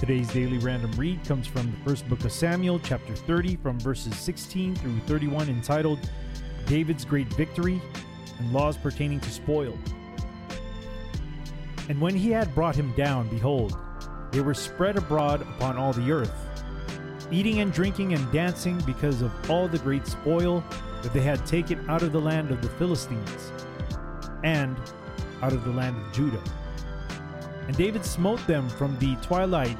Today's daily random read comes from the first book of Samuel, chapter 30, from verses 16 through 31, entitled David's Great Victory and Laws Pertaining to Spoil. And when he had brought him down, behold, they were spread abroad upon all the earth, eating and drinking and dancing because of all the great spoil that they had taken out of the land of the Philistines and out of the land of Judah. And David smote them from the twilight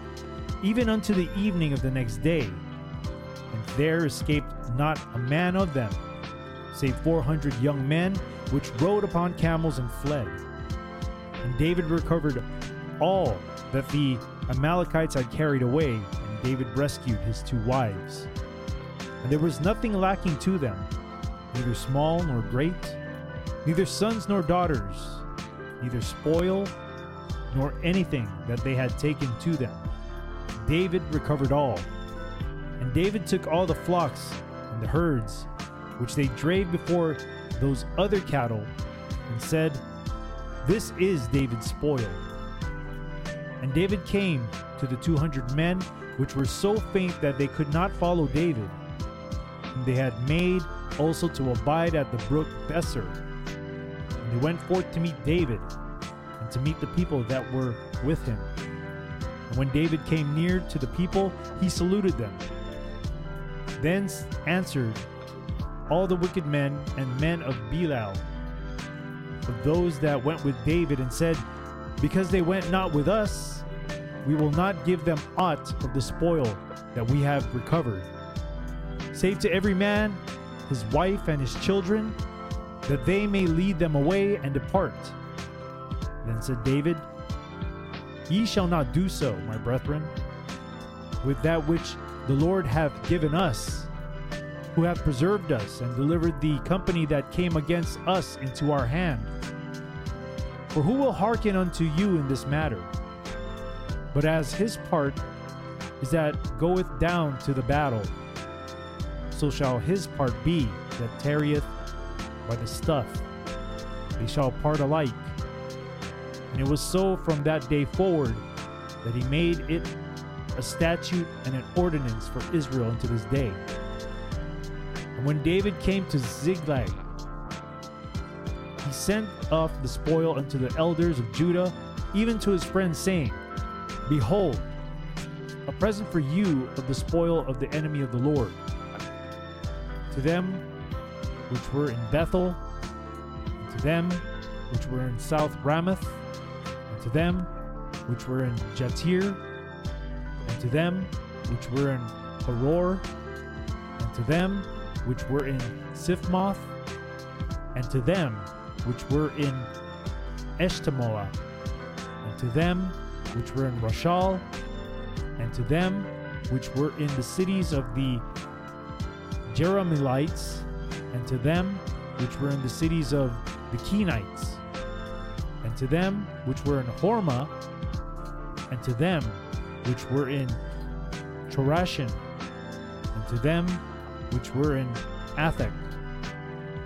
even unto the evening of the next day. And there escaped not a man of them, save four hundred young men, which rode upon camels and fled. And David recovered all that the Amalekites had carried away, and David rescued his two wives. And there was nothing lacking to them, neither small nor great, neither sons nor daughters, neither spoil nor anything that they had taken to them. David recovered all. And David took all the flocks and the herds which they drave before those other cattle, and said, This is David's spoil. And David came to the two hundred men which were so faint that they could not follow David. And they had made also to abide at the brook Besor. And they went forth to meet David, and to meet the people that were with him. And when David came near to the people, he saluted them. Then answered all the wicked men and men of Belial, of those that went with David, and said, Because they went not with us, we will not give them aught of the spoil that we have recovered. Save to every man his wife and his children, that they may lead them away and depart. Then said David, Ye shall not do so, my brethren, with that which the Lord hath given us, who hath preserved us and delivered the company that came against us into our hand. For who will hearken unto you in this matter? But as his part is that goeth down to the battle, so shall his part be that tarrieth by the stuff. They shall part alike. And it was so from that day forward that he made it a statute and an ordinance for Israel unto this day. And when David came to Ziklag, he sent off the spoil unto the elders of Judah, even to his friends, saying, Behold, a present for you of the spoil of the enemy of the Lord. To them which were in Bethel, and to them which were in South Ramoth, to them which were in Jattir, and to them which were in Aroer, and to them which were in Siphmoth, and to them which were in Eshtemoa, and to them which were in Rachal, and to them which were in the cities of the Jerahmeelites, and to them which were in the cities of the Kenites, and to them which were in Hormah, and to them which were in Chorashan, and to them which were in Athach,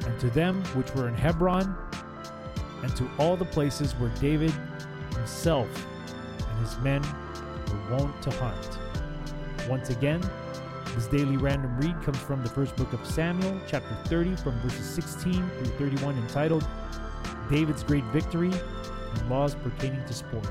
and to them which were in Hebron, and to all the places where David himself and his men were wont to hunt. Once again, this daily random read comes from the first book of Samuel, chapter 30, from verses 16 through 31, entitled David's Great Victory and Laws Pertaining to Sport.